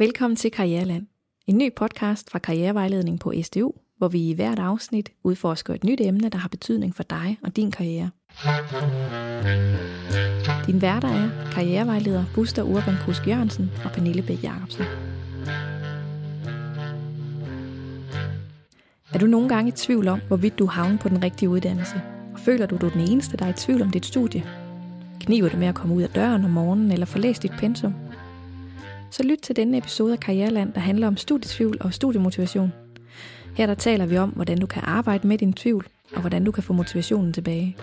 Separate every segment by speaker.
Speaker 1: Velkommen til Karriereland, en ny podcast fra Karrierevejledning på SDU, hvor vi i hvert afsnit udforsker et nyt emne, der har betydning for dig og din karriere. Din værter er karrierevejleder Buster Urban Kusk Jørgensen og Pernille Bæk Jacobsen. Er du nogle gange i tvivl om, hvorvidt du havner på den rigtige uddannelse? Og føler du, du er den eneste, der er i tvivl om dit studie? Kniver det med at komme ud af døren om morgenen eller få læst dit pensum? Så lyt til denne episode af Karriereland, der handler om studietvivl og studiemotivation. Her der taler vi om, hvordan du kan arbejde med din tvivl, og hvordan du kan få motivationen tilbage.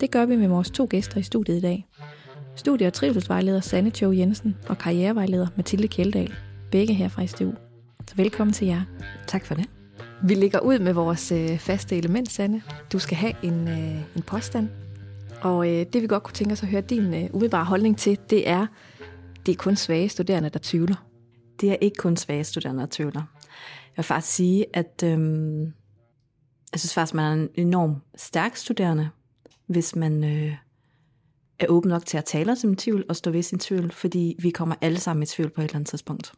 Speaker 1: Det gør vi med vores to gæster i studiet i dag. Studie- og trivselsvejleder Sanne Tjov Jensen og karrierevejleder Mathilde Kjeldahl, begge her fra STU. Så velkommen til jer.
Speaker 2: Tak for det.
Speaker 1: Vi ligger ud med vores øh, faste element, Sanne. Du skal have en, øh, en påstand. Og øh, det vi godt kunne tænke os at høre din øh, umiddelbare holdning til, det er, det er kun svage studerende, der tvivler.
Speaker 2: Det er ikke kun svage studerende, der tvivler. Jeg vil faktisk sige, at øhm, jeg synes faktisk, man er en enorm stærk studerende, hvis man øh, er åben nok til at tale om sin tvivl og stå ved sin tvivl, fordi vi kommer alle sammen i tvivl på et eller andet tidspunkt.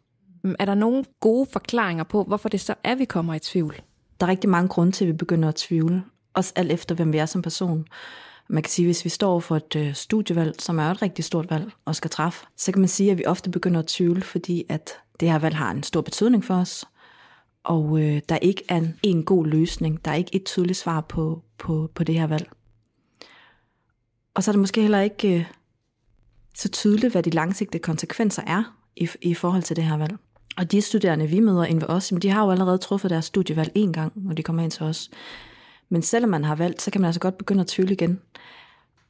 Speaker 1: Mm, Er der nogle gode forklaringer på, hvorfor det så er, vi kommer i tvivl?
Speaker 2: Der er rigtig mange grunde til, at vi begynder at tvivle, også alt efter, hvem vi er som person. Man kan sige, at hvis vi står for et øh, studievalg, som er et rigtig stort valg og skal træffe, så kan man sige, at vi ofte begynder at tvivle, fordi at det her valg har en stor betydning for os, og øh, der ikke er en, en god løsning. Der er ikke et tydeligt svar på, på, på det her valg. Og så er det måske heller ikke øh, så tydeligt, hvad de langsigtede konsekvenser er i, i forhold til det her valg. Og de studerende, vi møder ind ved os, jamen, de har jo allerede truffet deres studievalg en gang, når de kommer ind til os. Men selvom man har valgt, så kan man altså godt begynde at tvivle igen.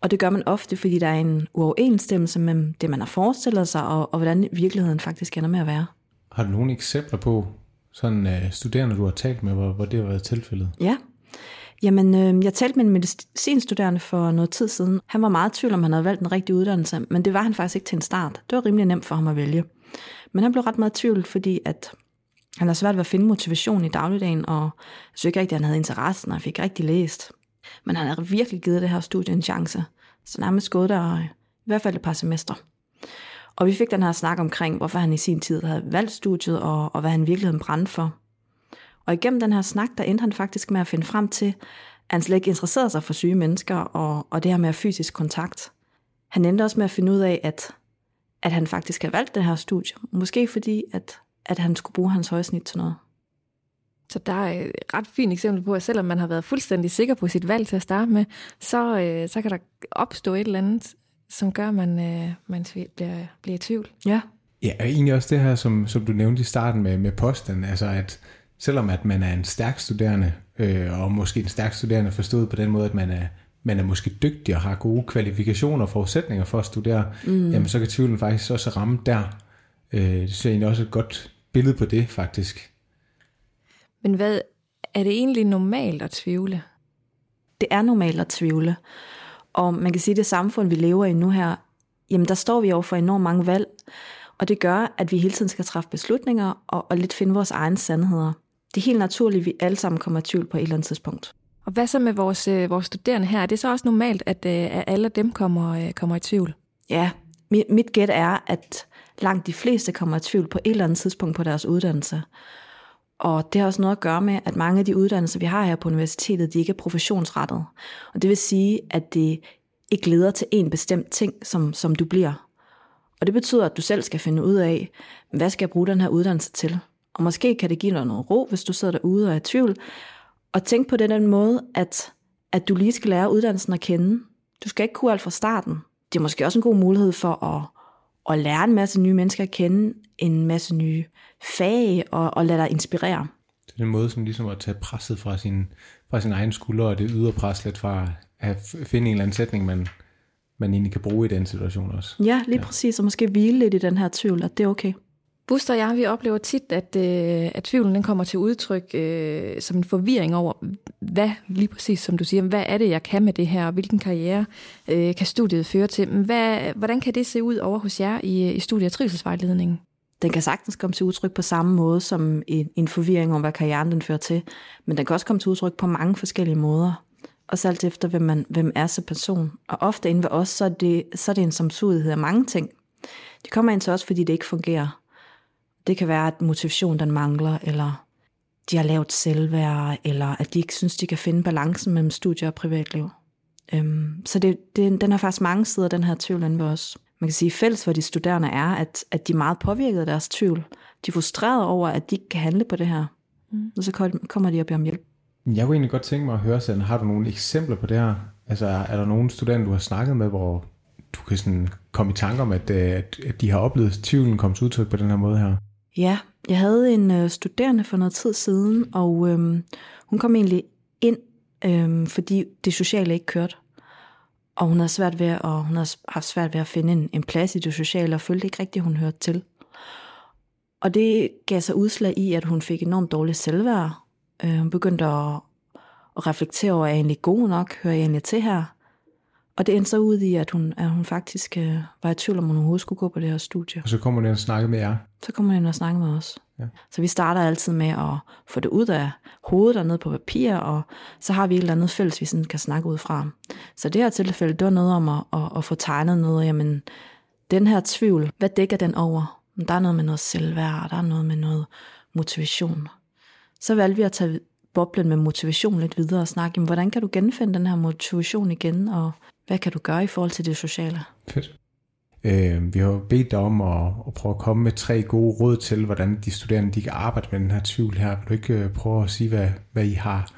Speaker 2: Og det gør man ofte, fordi der er en uoverensstemmelse mellem det, man har forestillet sig, og, og hvordan virkeligheden faktisk ender med at være.
Speaker 3: Har du nogle eksempler på sådan uh, studerende, du har talt med, hvor, hvor det har været tilfældet?
Speaker 2: Ja. Jamen, øh, jeg talte med en medicinstuderende for noget tid siden. Han var meget i tvivl om, han havde valgt en rigtig uddannelse, men det var han faktisk ikke til en start. Det var rimelig nemt for ham at vælge. Men han blev ret meget i tvivl, fordi at han har svært ved at finde motivation i dagligdagen, og jeg synes ikke rigtig, at han havde interessen, og han fik rigtig læst. Men han havde virkelig givet det her studie en chance. Så nærmest gået der øh, i hvert fald et par semester. Og vi fik den her snak omkring, hvorfor han i sin tid havde valgt studiet, og, og hvad han virkelig brændte for. Og igennem den her snak, der endte han faktisk med at finde frem til, at han slet ikke interesserede sig for syge mennesker, og, og det her med fysisk kontakt. Han endte også med at finde ud af, at, at han faktisk havde valgt det her studie. Måske fordi, at, at han skulle bruge hans højsnit til noget.
Speaker 1: Så der er et ret fint eksempel på, at selvom man har været fuldstændig sikker på sit valg til at starte med, så, øh, så kan der opstå et eller andet, som gør, at man, øh, man bliver, bliver i tvivl.
Speaker 2: Ja.
Speaker 3: Ja, og egentlig også det her, som, som du nævnte i starten med, med posten, altså at selvom at man er en stærk studerende, øh, og måske en stærk studerende forstået på den måde, at man er, man er måske dygtig og har gode kvalifikationer og forudsætninger for at studere, mm. jamen så kan tvivlen faktisk også ramme der. Øh, det synes jeg egentlig også er et godt billede på det, faktisk.
Speaker 1: Men hvad er det egentlig normalt at tvivle?
Speaker 2: Det er normalt at tvivle. Og man kan sige, at det samfund, vi lever i nu her, jamen der står vi over for enormt mange valg, og det gør, at vi hele tiden skal træffe beslutninger og, og lidt finde vores egne sandheder. Det er helt naturligt, at vi alle sammen kommer i tvivl på et eller andet tidspunkt.
Speaker 1: Og hvad så med vores, øh, vores studerende her? Er det så også normalt, at, øh, at alle dem kommer, øh, kommer i tvivl?
Speaker 2: Ja, mit, mit gæt er, at langt de fleste kommer i tvivl på et eller andet tidspunkt på deres uddannelse. Og det har også noget at gøre med, at mange af de uddannelser, vi har her på universitetet, de ikke er professionsrettet. Og det vil sige, at det ikke leder til en bestemt ting, som, som du bliver. Og det betyder, at du selv skal finde ud af, hvad skal jeg bruge den her uddannelse til? Og måske kan det give dig noget ro, hvis du sidder derude og er i tvivl. Og tænk på den, den måde, at, at du lige skal lære uddannelsen at kende. Du skal ikke kunne alt fra starten. Det er måske også en god mulighed for at, at lære en masse nye mennesker at kende, en masse nye fag, og, og lade dig inspirere.
Speaker 3: Det er en måde som ligesom at tage presset fra sin, fra sin egen skulder, og det ydre pres lidt fra at finde en eller anden sætning, man, man egentlig kan bruge i den situation også.
Speaker 2: Ja, lige ja. præcis, og måske hvile lidt i den her tvivl, at det er okay.
Speaker 1: Buster og jeg, vi oplever tit, at, øh, at tvivlen den kommer til udtryk øh, som en forvirring over, hvad lige præcis, som du siger, hvad er det, jeg kan med det her, og hvilken karriere øh, kan studiet føre til? Men Hvad, hvordan kan det se ud over hos jer i, i studie- og trivselsvejledningen?
Speaker 2: Den kan sagtens komme til udtryk på samme måde som en, en forvirring om, hvad karrieren den fører til, men den kan også komme til udtryk på mange forskellige måder. Og alt efter, hvem man hvem er som person. Og ofte inden ved os, så er det, så er det en samsudighed af mange ting. De kommer ind til os, fordi det ikke fungerer. Det kan være, at motivation den mangler, eller de har lavet selvværd, eller at de ikke synes, de kan finde balancen mellem studie og privatliv. Øhm, så det, det, den har faktisk mange sider, den her tvivl inde ved os. Man kan sige, fælles for de studerende er, at, at de er meget påvirket af deres tvivl. De er frustrerede over, at de ikke kan handle på det her. Mm. Og så kommer de og beder om hjælp.
Speaker 3: Jeg kunne egentlig godt tænke mig at høre, sådan, har du nogle eksempler på det her? Altså, er der nogle studenter, du har snakket med, hvor du kan sådan komme i tanke om, at, øh, at, at de har oplevet tvivlen komme til udtryk på den her måde her?
Speaker 2: Ja, jeg havde en øh, studerende for noget tid siden, og øh, hun kom egentlig ind, øh, fordi det sociale ikke kørte. Og hun havde svært ved at, hun havde haft svært ved at finde en, en plads i det sociale, og følte ikke rigtigt, hun hørte til. Og det gav sig udslag i, at hun fik enormt dårligt selvværd. Øh, hun begyndte at, at reflektere over, er jeg egentlig god nok? Hører jeg egentlig til her? Og det endte så ud i, at hun, at hun faktisk øh, var i tvivl om, hun overhovedet skulle gå på det her studie.
Speaker 3: Og så kommer hun ind og snakker med jer?
Speaker 2: Så kommer hun ind og snakker med os. Ja. Så vi starter altid med at få det ud af hovedet og ned på papir, og så har vi et eller andet fælles, vi sådan kan snakke ud fra. Så det her tilfælde, det var noget om at, at, at få tegnet noget, jamen den her tvivl, hvad dækker den over? Der er noget med noget selvværd, og der er noget med noget motivation. Så valgte vi at tage boblen med motivation lidt videre og snakke, jamen, hvordan kan du genfinde den her motivation igen, og hvad kan du gøre i forhold til det sociale?
Speaker 3: Fedt. Øh, vi har bedt dig om at, at prøve at komme med tre gode råd til, hvordan de studerende de kan arbejde med den her tvivl her. Vil du ikke øh, prøve at sige, hvad, hvad I har,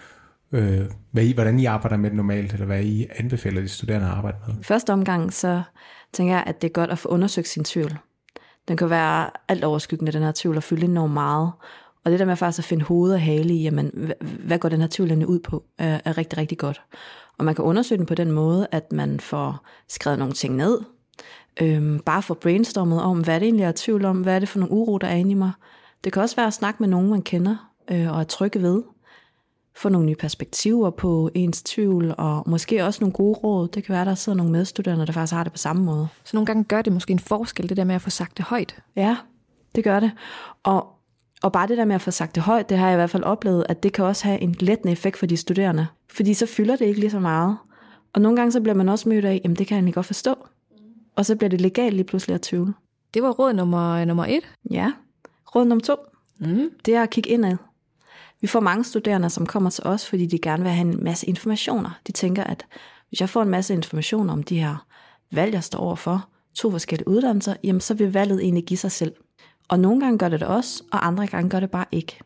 Speaker 3: øh, hvad I, hvordan I arbejder med det normalt, eller hvad I anbefaler de studerende at arbejde med?
Speaker 2: Første omgang, så tænker jeg, at det er godt at få undersøgt sin tvivl. Den kan være alt overskyggende, den her tvivl, og fylde enormt meget. Og det der med faktisk at finde hoved og hale i, jamen, hvad går den her tvivl ud på, er, er rigtig, rigtig godt. Og man kan undersøge den på den måde, at man får skrevet nogle ting ned, øhm, bare får brainstormet om, hvad det egentlig er tvivl om, hvad er det for nogle uro, der er inde i mig. Det kan også være at snakke med nogen, man kender øh, og er trygge ved. Få nogle nye perspektiver på ens tvivl, og måske også nogle gode råd. Det kan være, der sidder nogle medstuderende, der faktisk har det på samme måde.
Speaker 1: Så nogle gange gør det måske en forskel, det der med at få sagt det højt?
Speaker 2: Ja, det gør det. Og og bare det der med at få sagt det højt, det har jeg i hvert fald oplevet, at det kan også have en lettende effekt for de studerende. Fordi så fylder det ikke lige så meget. Og nogle gange så bliver man også mødt af, jamen det kan jeg egentlig godt forstå. Og så bliver det legalt lige pludselig at tvivle.
Speaker 1: Det var råd nummer, nummer et.
Speaker 2: Ja. Råd nummer to, mm. det er at kigge indad. Vi får mange studerende, som kommer til os, fordi de gerne vil have en masse informationer. De tænker, at hvis jeg får en masse informationer om de her valg, jeg står overfor, to forskellige uddannelser, jamen så vil valget egentlig give sig selv. Og nogle gange gør det det også, og andre gange gør det bare ikke.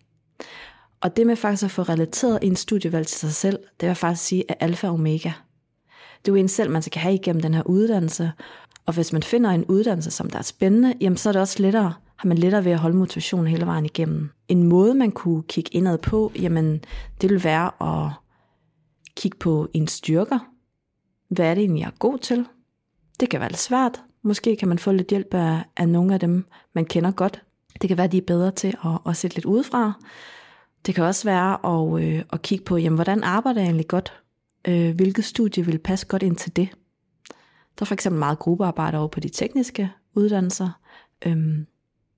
Speaker 2: Og det med faktisk at få relateret en studievalg til sig selv, det vil faktisk sige, at alfa og omega. Det er jo en selv, man skal have igennem den her uddannelse. Og hvis man finder en uddannelse, som der er spændende, jamen så er det også lettere, har man lettere ved at holde motivationen hele vejen igennem. En måde, man kunne kigge indad på, jamen det vil være at kigge på en styrker. Hvad er det egentlig, jeg er god til? Det kan være lidt svært, Måske kan man få lidt hjælp af, af nogle af dem, man kender godt. Det kan være, at de er bedre til at, at sætte lidt udefra. Det kan også være at, øh, at kigge på, jamen, hvordan arbejder jeg egentlig godt? Øh, hvilket studie vil passe godt ind til det? Der er for eksempel meget gruppearbejde over på de tekniske uddannelser. Øhm,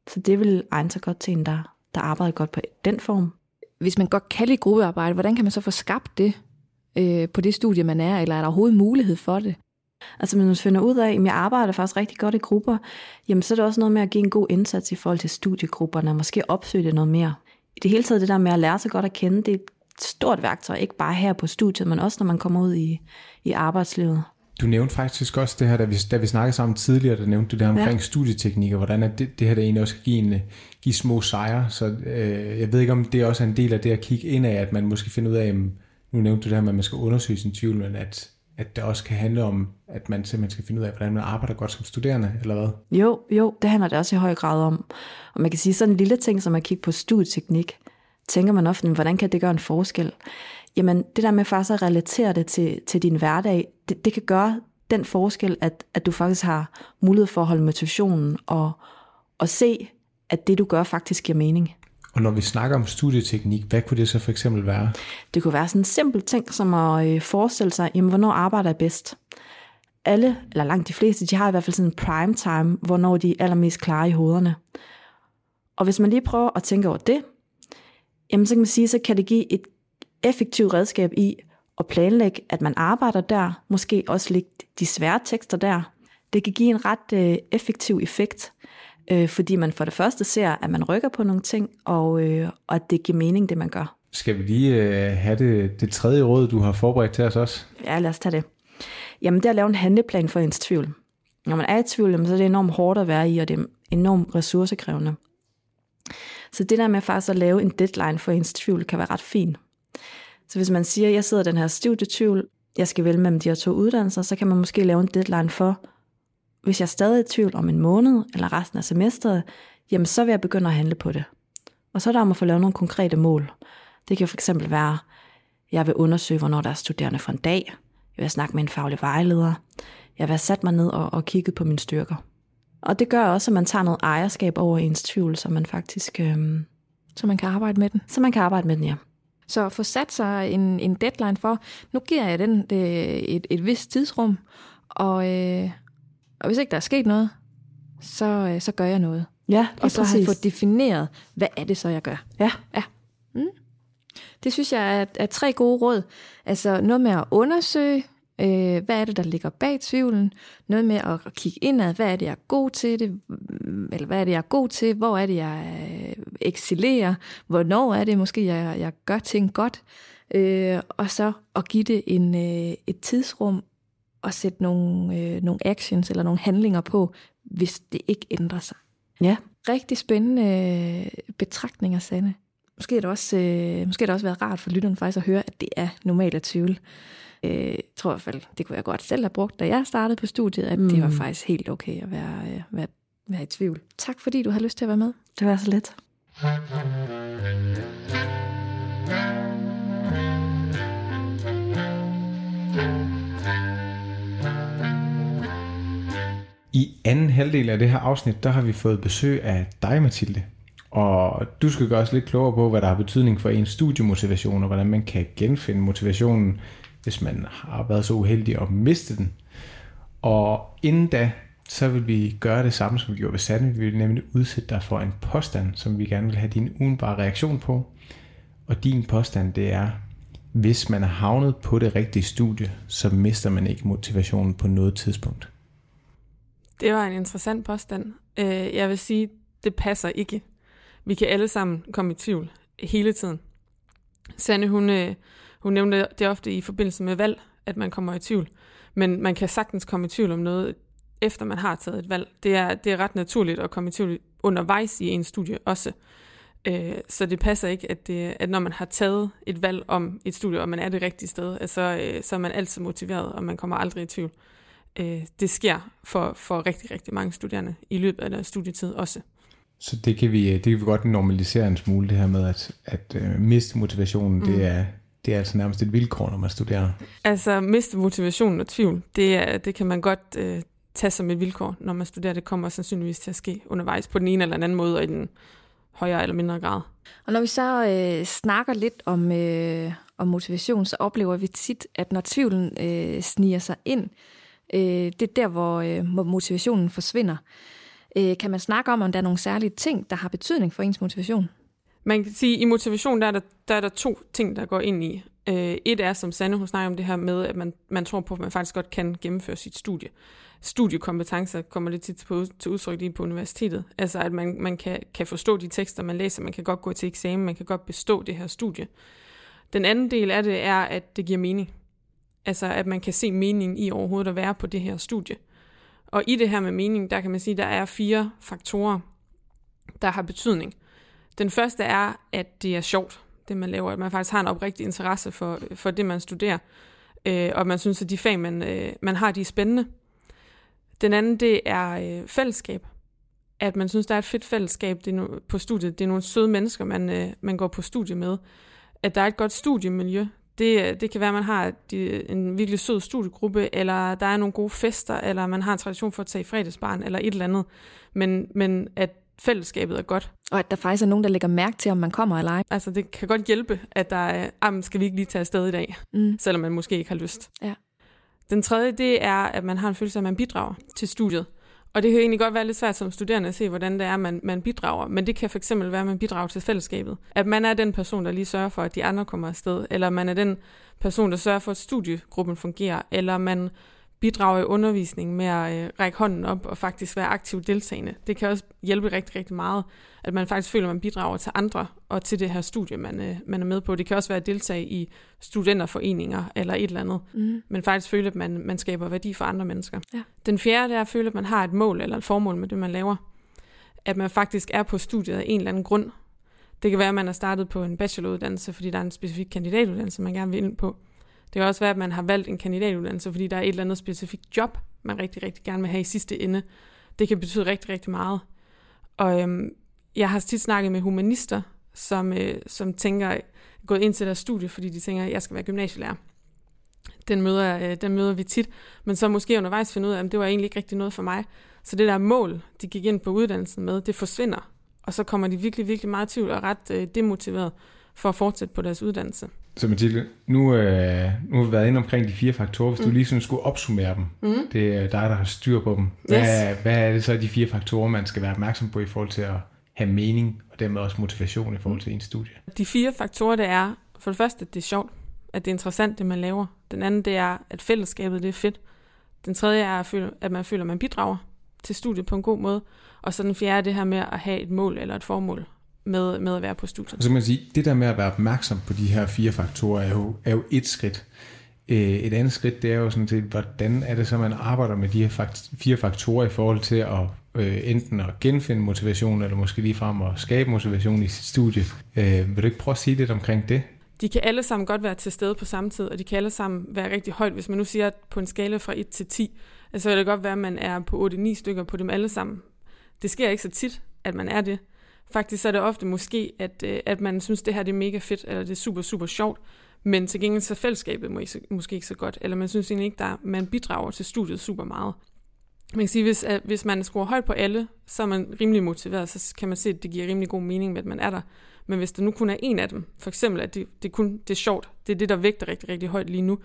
Speaker 2: så det vil egne sig godt til en, der, der arbejder godt på den form.
Speaker 1: Hvis man godt kan lide gruppearbejde, hvordan kan man så få skabt det øh, på det studie, man er, eller er der overhovedet mulighed for det?
Speaker 2: Altså man finder ud af, at jeg arbejder faktisk rigtig godt i grupper, jamen så er det også noget med at give en god indsats i forhold til studiegrupperne, og måske opsøge det noget mere. I det hele taget det der med at lære sig godt at kende, det er et stort værktøj, ikke bare her på studiet, men også når man kommer ud i, i arbejdslivet.
Speaker 3: Du nævnte faktisk også det her, da vi, da vi snakkede sammen tidligere, der nævnte du det her omkring ja. studieteknikker, hvordan at det, det her der egentlig også kan give, en, give små sejre. Så øh, jeg ved ikke, om det også er en del af det at kigge ind af, at man måske finder ud af, nu nævnte du det her med, at man skal undersøge sin tvivl, men at at det også kan handle om, at man simpelthen skal finde ud af, hvordan man arbejder godt som studerende, eller hvad?
Speaker 2: Jo, jo, det handler det også i høj grad om. Og man kan sige sådan en lille ting, som at kigge på studieteknik, tænker man ofte, hvordan kan det gøre en forskel? Jamen, det der med faktisk at relatere det til, til din hverdag, det, det kan gøre den forskel, at, at du faktisk har mulighed for at holde motivationen og, og se, at det du gør faktisk giver mening.
Speaker 3: Og når vi snakker om studieteknik, hvad kunne det så for eksempel være?
Speaker 2: Det kunne være sådan en simpel ting, som at øh, forestille sig, jamen, hvornår arbejder jeg bedst? Alle, eller langt de fleste, de har i hvert fald sådan en prime time, hvornår de er allermest klare i hovederne. Og hvis man lige prøver at tænke over det, jamen så kan man sige, så kan det give et effektivt redskab i at planlægge, at man arbejder der, måske også lægge de svære tekster der. Det kan give en ret øh, effektiv effekt, øh, fordi man for det første ser, at man rykker på nogle ting, og, øh, og at det giver mening, det man gør.
Speaker 3: Skal vi lige øh, have det, det tredje råd, du har forberedt til os også?
Speaker 2: Ja, lad os tage det. Jamen, det er at lave en handleplan for ens tvivl. Når man er i tvivl, så er det enormt hårdt at være i, og det er enormt ressourcekrævende. Så det der med faktisk at lave en deadline for ens tvivl, kan være ret fint. Så hvis man siger, at jeg sidder i den her studietvivl, jeg skal vælge mellem de her to uddannelser, så kan man måske lave en deadline for, hvis jeg er stadig i tvivl om en måned eller resten af semesteret, jamen så vil jeg begynde at handle på det. Og så er der om at få lavet nogle konkrete mål. Det kan for eksempel være, jeg vil undersøge, hvornår der er studerende for en dag. Jeg vil snakke med en faglig vejleder. Jeg vil have sat mig ned og, og kigget på mine styrker. Og det gør også, at man tager noget ejerskab over ens tvivl, så man faktisk... Øhm,
Speaker 1: så man kan arbejde med den?
Speaker 2: Så man kan arbejde med den, ja.
Speaker 1: Så få sat sig en, en deadline for, nu giver jeg den det, et, et vist tidsrum, og, øh, og hvis ikke der er sket noget, så, øh, så gør jeg noget.
Speaker 2: Ja,
Speaker 1: Og så
Speaker 2: præcis.
Speaker 1: har jeg fået defineret, hvad er det så, jeg gør.
Speaker 2: Ja.
Speaker 1: ja. Mm. Det synes jeg er, er tre gode råd. Altså noget med at undersøge, øh, hvad er det, der ligger bag tvivlen. Noget med at, at kigge indad, hvad er det, jeg er god til det, eller hvad er det, jeg er god til, hvor er det, jeg øh, excellerer, hvornår er det måske, jeg, jeg gør ting godt. Øh, og så at give det en, øh, et tidsrum og sætte nogle, øh, nogle actions eller nogle handlinger på, hvis det ikke ændrer sig.
Speaker 2: Ja.
Speaker 1: Rigtig spændende øh, betragtninger, Sanne. Måske er det også, øh, måske det også været rart for lytteren faktisk at høre, at det er normalt at tvivle. Øh, jeg tror i hvert fald, det kunne jeg godt selv have brugt, da jeg startede på studiet, at mm. det var faktisk helt okay at være, øh, være, være i tvivl. Tak fordi du har lyst til at være med.
Speaker 2: Det var så let.
Speaker 3: I anden halvdel af det her afsnit, der har vi fået besøg af dig, Mathilde. Og du skal gøre os lidt klogere på, hvad der har betydning for ens studiemotivation, og hvordan man kan genfinde motivationen, hvis man har været så uheldig at miste den. Og inden da, så vil vi gøre det samme, som vi gjorde ved Sande. Vi vil nemlig udsætte dig for en påstand, som vi gerne vil have din ugenbare reaktion på. Og din påstand, det er, hvis man er havnet på det rigtige studie, så mister man ikke motivationen på noget tidspunkt.
Speaker 4: Det var en interessant påstand. Øh, Jeg vil sige, det passer ikke. Vi kan alle sammen komme i tvivl hele tiden. Sanne, hun, øh, hun nævnte det ofte i forbindelse med valg, at man kommer i tvivl. Men man kan sagtens komme i tvivl om noget, efter man har taget et valg. Det er, det er ret naturligt at komme i tvivl undervejs i en studie også. Øh, Så det passer ikke, at, det, at når man har taget et valg om et studie, og man er det rigtige sted, at så, øh, så er man altid motiveret, og man kommer aldrig i tvivl. Øh, det sker for, for rigtig, rigtig mange studerende i løbet af deres studietid også.
Speaker 3: Så det kan vi, det kan vi godt normalisere en smule, det her med at, at uh, miste motivationen, mm. det, er, det er altså nærmest et vilkår, når man studerer.
Speaker 4: Altså miste motivationen og tvivl, det, er, det kan man godt øh, tage som et vilkår, når man studerer. Det kommer sandsynligvis til at ske undervejs på den ene eller den anden måde, og i den højere eller mindre grad.
Speaker 1: Og når vi så øh, snakker lidt om, øh, om motivation, så oplever vi tit, at når tvivlen øh, sniger sig ind, øh, det er der, hvor, øh, hvor motivationen forsvinder. Øh, kan man snakke om, om der er nogle særlige ting, der har betydning for ens motivation?
Speaker 4: Man kan sige, at i motivation, der er der, der er der to ting, der går ind i. Øh, et er, som Sanne hun snakker om det her med, at man, man tror på, at man faktisk godt kan gennemføre sit studie. Studiekompetencer kommer lidt tit på, til udtryk lige på universitetet. Altså, at man, man kan, kan forstå de tekster, man læser, man kan godt gå til eksamen, man kan godt bestå det her studie. Den anden del af det er, at det giver mening. Altså, at man kan se meningen i overhovedet at være på det her studie. Og i det her med mening, der kan man sige, at der er fire faktorer, der har betydning. Den første er, at det er sjovt, det man laver, at man faktisk har en oprigtig interesse for, for det, man studerer, øh, og man synes, at de fag, man, øh, man har, de er spændende. Den anden, det er øh, fællesskab. At man synes, der er et fedt fællesskab det er no- på studiet. Det er nogle søde mennesker, man, øh, man går på studie med. At der er et godt studiemiljø. Det, det kan være, at man har de, en virkelig sød studiegruppe, eller der er nogle gode fester, eller man har en tradition for at tage i fredagsbarn, eller et eller andet. Men, men at fællesskabet er godt.
Speaker 1: Og at der faktisk er nogen, der lægger mærke til, om man kommer eller ej.
Speaker 4: Altså, det kan godt hjælpe, at der er, ah, skal vi ikke lige tage afsted i dag,
Speaker 1: Mm.
Speaker 4: selvom man måske ikke har lyst.
Speaker 1: Ja.
Speaker 4: Den tredje, det er, at man har en følelse af, at man bidrager til studiet. Og det kan egentlig godt være lidt svært som studerende at se, hvordan det er, man, man bidrager. Men det kan fx være, at man bidrager til fællesskabet. At man er den person, der lige sørger for, at de andre kommer afsted. Eller man er den person, der sørger for, at studiegruppen fungerer. Eller man bidrage i undervisningen med at øh, række hånden op og faktisk være aktivt deltagende. Det kan også hjælpe rigtig, rigtig meget, at man faktisk føler, at man bidrager til andre og til det her studie, man, øh, man er med på. Det kan også være at deltage i studenterforeninger eller et eller andet, mm. men faktisk føle, at man, man skaber værdi for andre mennesker. Ja. Den fjerde det er at føle, at man har et mål eller et formål med det, man laver. At man faktisk er på studiet af en eller anden grund. Det kan være, at man er startet på en bacheloruddannelse, fordi der er en specifik kandidatuddannelse, man gerne vil ind på. Det kan også være, at man har valgt en kandidatuddannelse, fordi der er et eller andet specifikt job, man rigtig, rigtig gerne vil have i sidste ende. Det kan betyde rigtig, rigtig meget. Og øhm, jeg har tit snakket med humanister, som, øh, som tænker, gået ind til deres studie, fordi de tænker, at jeg skal være gymnasielærer. Den møder, øh, den møder vi tit, men så måske undervejs finde ud af, at det var egentlig ikke rigtig noget for mig. Så det der mål, de gik ind på uddannelsen med, det forsvinder. Og så kommer de virkelig, virkelig meget tvivl og ret øh, demotiveret for at fortsætte på deres uddannelse.
Speaker 3: Så Mathilde, nu, øh, nu har vi været inde omkring de fire faktorer. Hvis mm. du lige sådan skulle opsummere dem, mm. det er dig, der har styr på dem. Hvad, yes. hvad er det så de fire faktorer, man skal være opmærksom på i forhold til at have mening, og dermed også motivation i forhold til en studie?
Speaker 4: De fire faktorer, det er for det første, at det er sjovt, at det er interessant, det man laver. Den anden, det er, at fællesskabet det er fedt. Den tredje er, at man føler, at man bidrager til studiet på en god måde. Og så den fjerde er det her med at have et mål eller et formål med, med at være på studiet.
Speaker 3: Og så kan man sige, det der med at være opmærksom på de her fire faktorer er jo, er jo et skridt. Øh, et andet skridt, det er jo sådan set, hvordan er det så, man arbejder med de her fire faktorer i forhold til at øh, enten at genfinde motivation, eller måske lige frem at skabe motivation i sit studie. Øh, vil du ikke prøve at sige lidt omkring det?
Speaker 4: De kan alle sammen godt være til stede på samme tid, og de kan alle sammen være rigtig højt. Hvis man nu siger, at på en skala fra 1 til 10, så vil det godt være, at man er på 8-9 stykker på dem alle sammen. Det sker ikke så tit, at man er det. Faktisk er det ofte måske, at, øh, at man synes, det her det er mega fedt, eller det er super, super sjovt, men til gengæld så fællesskabet må ikke, måske ikke så godt, eller man synes egentlig ikke, der man bidrager til studiet super meget. Man kan sige, hvis, at, hvis man skruer højt på alle, så er man rimelig motiveret, så kan man se, at det giver rimelig god mening med, at man er der. Men hvis der nu kun er en af dem, for eksempel, at det, det, kun, det er sjovt, det er det, der vægter rigtig, rigtig højt lige nu.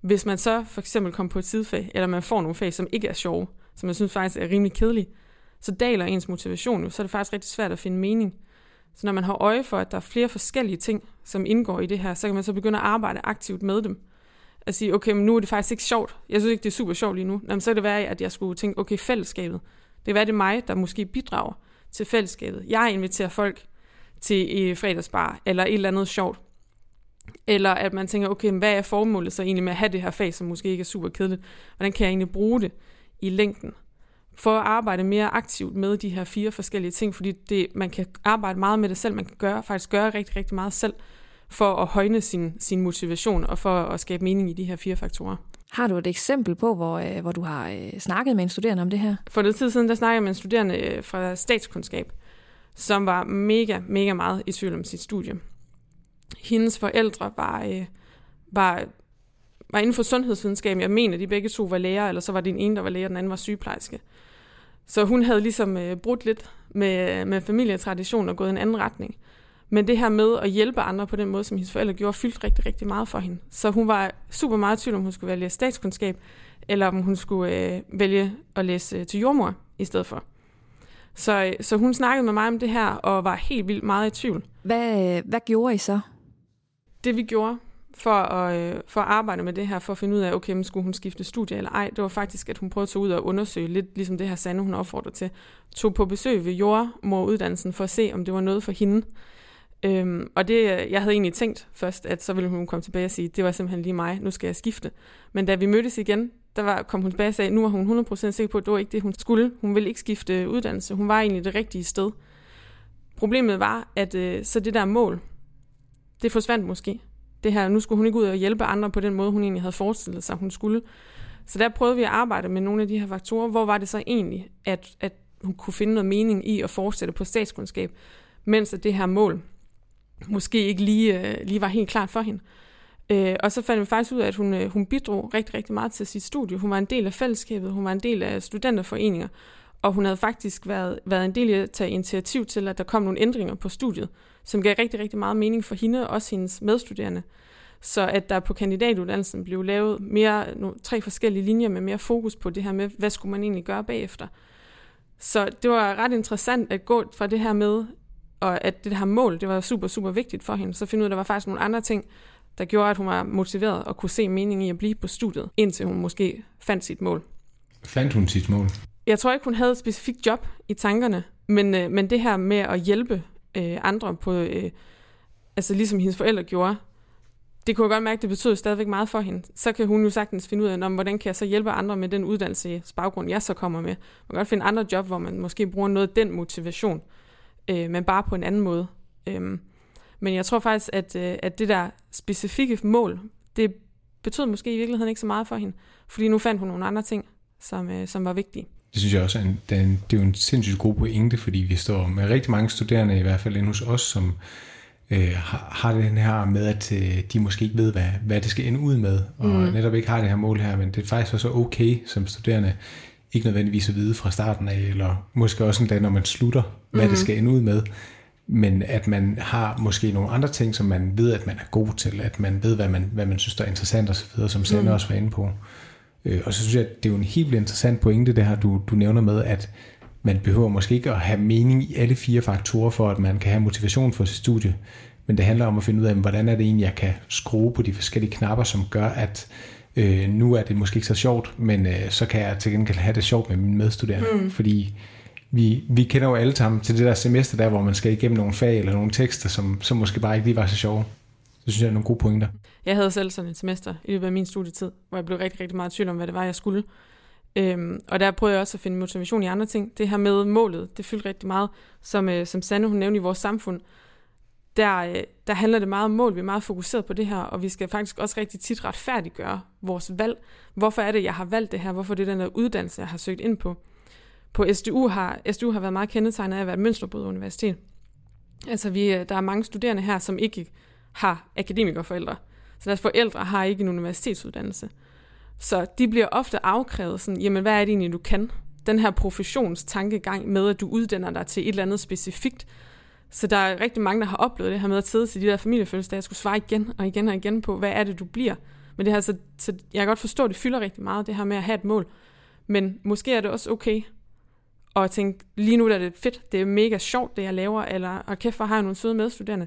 Speaker 4: Hvis man så for eksempel kommer på et sidefag, eller man får nogle fag, som ikke er sjove, som man synes faktisk er rimelig kedelige, så daler ens motivation jo, så er det faktisk rigtig svært at finde mening. Så når man har øje for, at der er flere forskellige ting, som indgår i det her, så kan man så begynde at arbejde aktivt med dem. At sige, okay, men nu er det faktisk ikke sjovt. Jeg synes ikke, det er super sjovt lige nu. Jamen, så er det værd, at jeg skulle tænke, okay, fællesskabet. Det er være, det er mig, der måske bidrager til fællesskabet. Jeg inviterer folk til øh, fredagsbar, eller et eller andet sjovt. Eller at man tænker, okay, hvad er formålet så egentlig med at have det her fag, som måske ikke er super kedeligt? Hvordan kan jeg egentlig bruge det i længden? For at arbejde mere aktivt med de her fire forskellige ting, fordi det, man kan arbejde meget med det selv, man kan gøre, faktisk gøre rigtig, rigtig meget selv, for at højne sin, sin motivation og for at skabe mening i de her fire faktorer.
Speaker 1: Har du et eksempel på, hvor, øh, hvor du har øh, snakket med en studerende om det her?
Speaker 4: For det tid siden, der snakkede jeg med en studerende øh, fra statskundskab, som var mega, mega meget i tvivl om sit studie. Hendes forældre var, var, var inden for sundhedsvidenskab. Jeg mener, de begge to var læger, eller så var den ene, der var læger, og den anden var sygeplejerske. Så hun havde ligesom øh, brudt lidt med, med familietradition og gået en anden retning. Men det her med at hjælpe andre på den måde, som hendes forældre gjorde, fyldte rigtig, rigtig meget for hende. Så hun var super meget i tvivl, om hun skulle vælge statskundskab, eller om hun skulle øh, vælge at læse øh, til jordmor i stedet for. Så, øh, så hun snakkede med mig om det her, og var helt vildt meget i tvivl.
Speaker 1: Hvad, øh, hvad gjorde I så?
Speaker 4: Det vi gjorde, for at, øh, for at arbejde med det her, for at finde ud af, okay, men skulle hun skifte studie eller ej, det var faktisk, at hun prøvede at tage ud og undersøge lidt, ligesom det her Sande, hun opfordrer til. Tog på besøg ved jordmoruddannelsen for at se, om det var noget for hende. Øhm, og det, jeg havde egentlig tænkt først, at så ville hun komme tilbage og sige, det var simpelthen lige mig, nu skal jeg skifte. Men da vi mødtes igen, der var, kom hun tilbage og sagde, nu er hun 100% sikker på, at det var ikke det, hun skulle. Hun ville ikke skifte uddannelse. Hun var egentlig det rigtige sted. Problemet var, at øh, så det der mål, det forsvandt måske det her, nu skulle hun ikke ud og hjælpe andre på den måde, hun egentlig havde forestillet sig, hun skulle. Så der prøvede vi at arbejde med nogle af de her faktorer. Hvor var det så egentlig, at, at hun kunne finde noget mening i at fortsætte på statskundskab, mens at det her mål måske ikke lige, øh, lige var helt klart for hende. Øh, og så fandt vi faktisk ud af, at hun, øh, hun bidrog rigtig, rigtig meget til sit studie. Hun var en del af fællesskabet, hun var en del af studenterforeninger, og hun havde faktisk været, været en del af at tage initiativ til, at der kom nogle ændringer på studiet, som gav rigtig, rigtig meget mening for hende og også hendes medstuderende. Så at der på kandidatuddannelsen blev lavet mere, no, tre forskellige linjer med mere fokus på det her med, hvad skulle man egentlig gøre bagefter. Så det var ret interessant at gå fra det her med, og at det her mål, det var super, super vigtigt for hende, så finde ud af, at der var faktisk nogle andre ting, der gjorde, at hun var motiveret og kunne se mening i at blive på studiet, indtil hun måske fandt sit mål.
Speaker 3: Fandt hun sit mål?
Speaker 4: Jeg tror ikke, hun havde et specifikt job i tankerne, men, øh, men det her med at hjælpe øh, andre på, øh, altså ligesom hendes forældre gjorde, det kunne jeg godt mærke, det betød stadigvæk meget for hende. Så kan hun jo sagtens finde ud af, om, hvordan kan jeg så hjælpe andre med den uddannelsesbaggrund, jeg så kommer med. Man kan godt finde andre job, hvor man måske bruger noget af den motivation, øh, men bare på en anden måde. Øhm, men jeg tror faktisk, at, øh, at det der specifikke mål, det betød måske i virkeligheden ikke så meget for hende, fordi nu fandt hun nogle andre ting, som, øh, som var vigtige.
Speaker 3: Det synes jeg også er en, det, er en, det er jo en sindssygt god pointe, fordi vi står med rigtig mange studerende, i hvert fald inde hos os, som øh, har, har den her med, at øh, de måske ikke ved, hvad, hvad det skal ende ud med, og mm. netop ikke har det her mål her, men det er faktisk også okay som studerende, ikke nødvendigvis at vide fra starten af, eller måske også en dag, når man slutter, hvad mm. det skal ende ud med, men at man har måske nogle andre ting, som man ved, at man er god til, at man ved, hvad man, hvad man synes, der er interessant osv., som Sande mm. også var inde på. Øh, og så synes jeg, at det er jo en helt interessant pointe, det her, du, du nævner med, at man behøver måske ikke at have mening i alle fire faktorer, for at man kan have motivation for sit studie. Men det handler om at finde ud af, hvordan er det egentlig, jeg kan skrue på de forskellige knapper, som gør, at øh, nu er det måske ikke så sjovt, men øh, så kan jeg til gengæld have det sjovt med mine medstuderende. Mm. Fordi vi, vi kender jo alle sammen til det der semester der, hvor man skal igennem nogle fag eller nogle tekster, som, som måske bare ikke lige var så sjove. Det synes jeg er nogle gode pointer.
Speaker 4: Jeg havde selv sådan et semester i løbet af min studietid, hvor jeg blev rigtig, rigtig meget i tvivl om, hvad det var, jeg skulle. Øhm, og der prøvede jeg også at finde motivation i andre ting. Det her med målet, det fyldte rigtig meget. Som, øh, som Sanne hun nævnte i vores samfund, der, øh, der handler det meget om mål. Vi er meget fokuseret på det her, og vi skal faktisk også rigtig tit retfærdiggøre vores valg. Hvorfor er det, jeg har valgt det her? Hvorfor er det den der uddannelse, jeg har søgt ind på? På SDU har, SDU har været meget kendetegnet af at være et mønsterbrydet universitet. Altså vi, øh, der er mange studerende her, som ikke har akademikerforældre. Så deres forældre har ikke en universitetsuddannelse. Så de bliver ofte afkrævet sådan, jamen hvad er det egentlig, du kan? Den her professionstankegang med, at du uddanner dig til et eller andet specifikt. Så der er rigtig mange, der har oplevet det her med at sidde til de der familiefødselsdage, jeg skulle svare igen og igen og igen på, hvad er det, du bliver? Men det her, så, altså, så jeg kan godt forstå, at det fylder rigtig meget, det her med at have et mål. Men måske er det også okay at tænke, lige nu er det fedt, det er mega sjovt, det jeg laver, eller og kæft, hvor har jeg nogle søde medstuderende.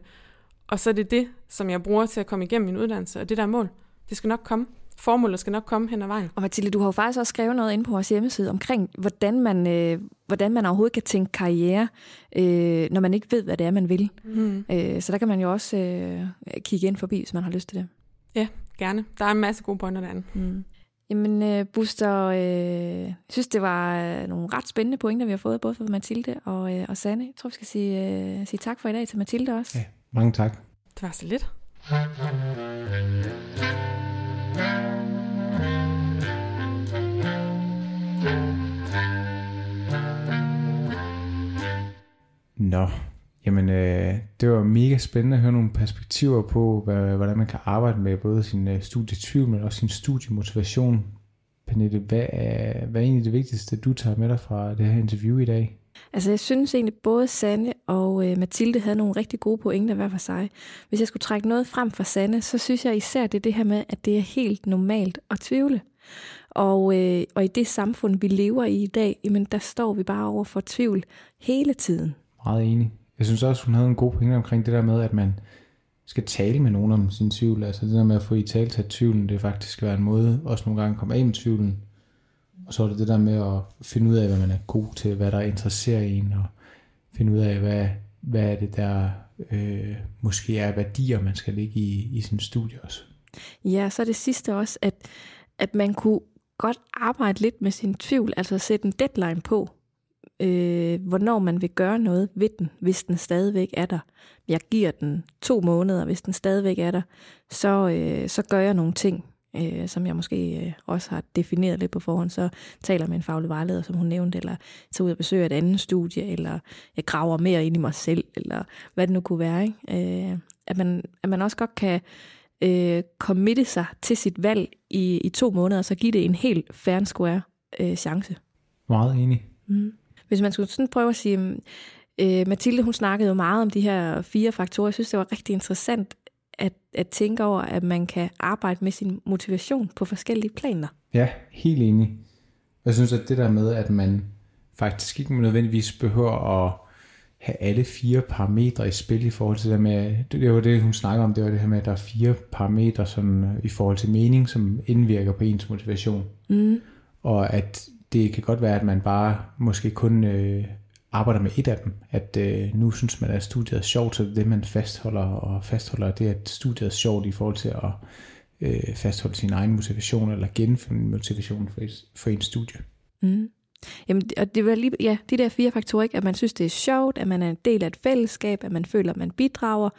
Speaker 4: Og så er det det, som jeg bruger til at komme igennem min uddannelse, og det der mål, det skal nok komme formålet skal nok komme hen ad vejen.
Speaker 1: Og Mathilde, du har jo faktisk også skrevet noget ind på vores hjemmeside omkring, hvordan man, øh, hvordan man overhovedet kan tænke karriere, øh, når man ikke ved, hvad det er, man vil. Mm. Øh, så der kan man jo også øh, kigge ind forbi, hvis man har lyst til det.
Speaker 4: Ja, gerne. Der er en masse gode pointer derinde. Mm.
Speaker 1: Jamen, øh, Buster, øh, jeg synes, det var øh, nogle ret spændende pointer, vi har fået, både fra Mathilde og, øh, og Sanne. Jeg tror, vi skal sige, øh, sige tak for i dag til Mathilde også. Ja,
Speaker 3: mange tak.
Speaker 4: Det var så lidt.
Speaker 3: Nå, jamen øh, det var mega spændende at høre nogle perspektiver på, hvad, hvordan man kan arbejde med både sin øh, studietvivl, men også sin studiemotivation. Pernille, hvad er, hvad er egentlig det vigtigste, du tager med dig fra det her interview i dag?
Speaker 1: Altså jeg synes egentlig, både Sanne og øh, Mathilde havde nogle rigtig gode pointer hver for sig. Hvis jeg skulle trække noget frem fra Sanne, så synes jeg især, det er det her med, at det er helt normalt at tvivle. Og, øh, og i det samfund, vi lever i i dag, jamen, der står vi bare over for tvivl hele tiden.
Speaker 3: Meget enig. Jeg synes også, hun havde en god pointe omkring det der med, at man skal tale med nogen om sin tvivl. Altså det der med at få i tale til tvivlen, det faktisk være en måde også nogle gange at komme af med tvivlen. Og så er det det der med at finde ud af, hvad man er god til, hvad der interesserer en, og finde ud af, hvad, hvad er det, der øh, måske er værdier, man skal ligge i, i sin studie også.
Speaker 1: Ja, så er det sidste også, at, at man kunne godt arbejde lidt med sin tvivl, altså sætte en deadline på, øh, hvornår man vil gøre noget ved den, hvis den stadigvæk er der. Jeg giver den to måneder, hvis den stadigvæk er der, så, øh, så gør jeg nogle ting, øh, som jeg måske øh, også har defineret lidt på forhånd. Så taler med en faglig vejleder, som hun nævnte, eller tager ud og besøger et andet studie, eller jeg graver mere ind i mig selv, eller hvad det nu kunne være. Ikke? Øh, at, man, at man også godt kan øh, committe sig til sit valg i, i to måneder, så give det en helt fair and square øh, chance.
Speaker 3: Meget enig. Mm.
Speaker 1: Hvis man skulle sådan prøve at sige, øh, Mathilde hun snakkede jo meget om de her fire faktorer. Jeg synes, det var rigtig interessant at, at tænke over, at man kan arbejde med sin motivation på forskellige planer.
Speaker 3: Ja, helt enig. Jeg synes, at det der med, at man faktisk ikke nødvendigvis behøver at have alle fire parametre i spil i forhold til det med, det var det, hun snakker om, det var det her med, at der er fire parametre øh, i forhold til mening, som indvirker på ens motivation.
Speaker 2: Mm.
Speaker 3: Og at det kan godt være, at man bare måske kun øh, arbejder med et af dem. At øh, nu synes man, at studiet er sjovt, så det er det, man fastholder, og fastholder det, at studiet er sjovt i forhold til at øh, fastholde sin egen motivation, eller genfinde motivationen for, et, for ens studie.
Speaker 1: Mm. Jamen, og det var lige, ja, de der fire faktorer, ikke? at man synes, det er sjovt, at man er en del af et fællesskab, at man føler, at man bidrager,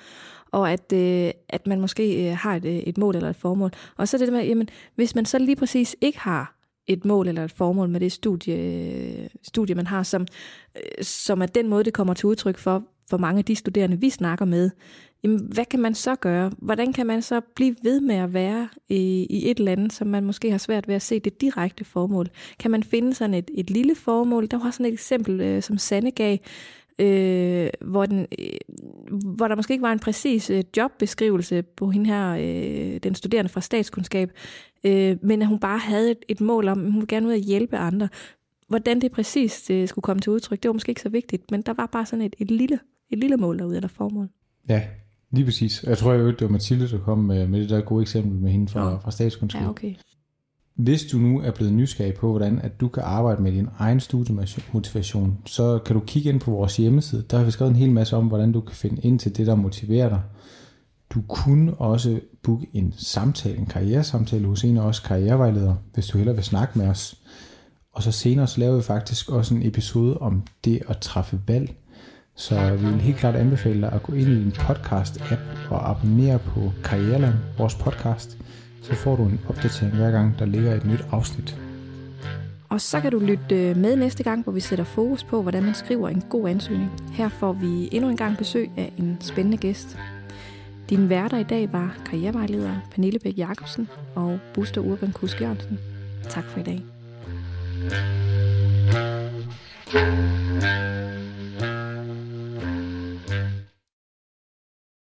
Speaker 1: og at, øh, at man måske øh, har et, øh, et mål eller et formål. Og så det der med, jamen, hvis man så lige præcis ikke har et mål eller et formål med det studie, studie man har, som, øh, som er den måde, det kommer til udtryk for, for mange af de studerende, vi snakker med, jamen, hvad kan man så gøre? Hvordan kan man så blive ved med at være i, i et land, som man måske har svært ved at se det direkte formål? Kan man finde sådan et, et lille formål? Der var sådan et eksempel, øh, som Sanne gav, øh, hvor, den, øh, hvor der måske ikke var en præcis øh, jobbeskrivelse på hende her, øh, den studerende fra statskundskab, øh, men at hun bare havde et, et mål om, at hun ville gerne ud at hjælpe andre. Hvordan det præcis øh, skulle komme til udtryk, det var måske ikke så vigtigt, men der var bare sådan et, et, lille, et lille mål derude, eller formål.
Speaker 3: Ja, lige præcis. Jeg tror jo, det var Mathilde, der kom med, med det der gode eksempel med hende fra, ja. fra statskundskab.
Speaker 1: Ja, okay.
Speaker 3: Hvis du nu er blevet nysgerrig på, hvordan at du kan arbejde med din egen studiemotivation, så kan du kigge ind på vores hjemmeside. Der har vi skrevet en hel masse om, hvordan du kan finde ind til det, der motiverer dig. Du kunne også booke en samtale, en karrieresamtale hos en af os karrierevejledere, hvis du hellere vil snakke med os. Og så senere så laver vi faktisk også en episode om det at træffe valg. Så vi vil helt klart anbefale dig at gå ind i din podcast-app og abonnere på Karriereland, vores podcast. Så får du en opdatering hver gang, der ligger et nyt afsnit.
Speaker 1: Og så kan du lytte øh, med næste gang, hvor vi sætter fokus på, hvordan man skriver en god ansøgning. Her får vi endnu en gang besøg af en spændende gæst. Din værter i dag var karrierevejleder Pernille Bæk Jacobsen og Buster Urban Kusk Jørgensen. Tak for i dag. thank you